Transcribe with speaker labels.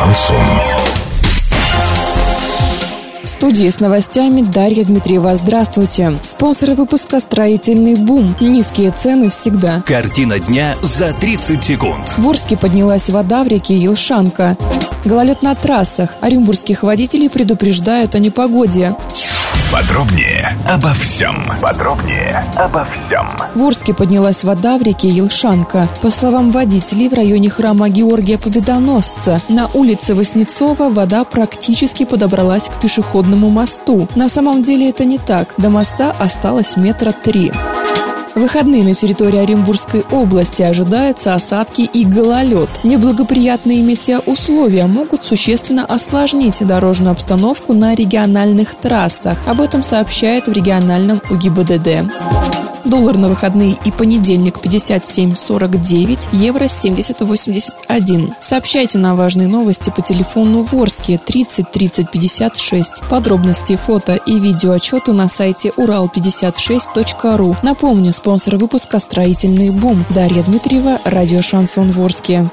Speaker 1: Шансон.
Speaker 2: В студии с новостями Дарья Дмитриева. Здравствуйте. Спонсоры выпуска «Строительный бум». Низкие цены всегда.
Speaker 3: Картина дня за 30 секунд.
Speaker 2: В Орске поднялась вода в реке Елшанка. Гололед на трассах. Оренбургских водителей предупреждают о непогоде.
Speaker 1: Подробнее обо всем. Подробнее обо всем.
Speaker 2: В Орске поднялась вода в реке Елшанка. По словам водителей, в районе храма Георгия Победоносца на улице Воснецова вода практически подобралась к пешеходному мосту. На самом деле это не так. До моста осталось метра три. В выходные на территории Оренбургской области ожидаются осадки и гололед. Неблагоприятные метеоусловия могут существенно осложнить дорожную обстановку на региональных трассах. Об этом сообщает в региональном УГИБДД. Доллар на выходные и понедельник 57.49, евро 70.81. Сообщайте на важные новости по телефону Ворске 30 30 56. Подробности, фото и видео отчеты на сайте урал56.ру. Напомню, спонсор выпуска «Строительный бум». Дарья Дмитриева, радио «Шансон Ворске».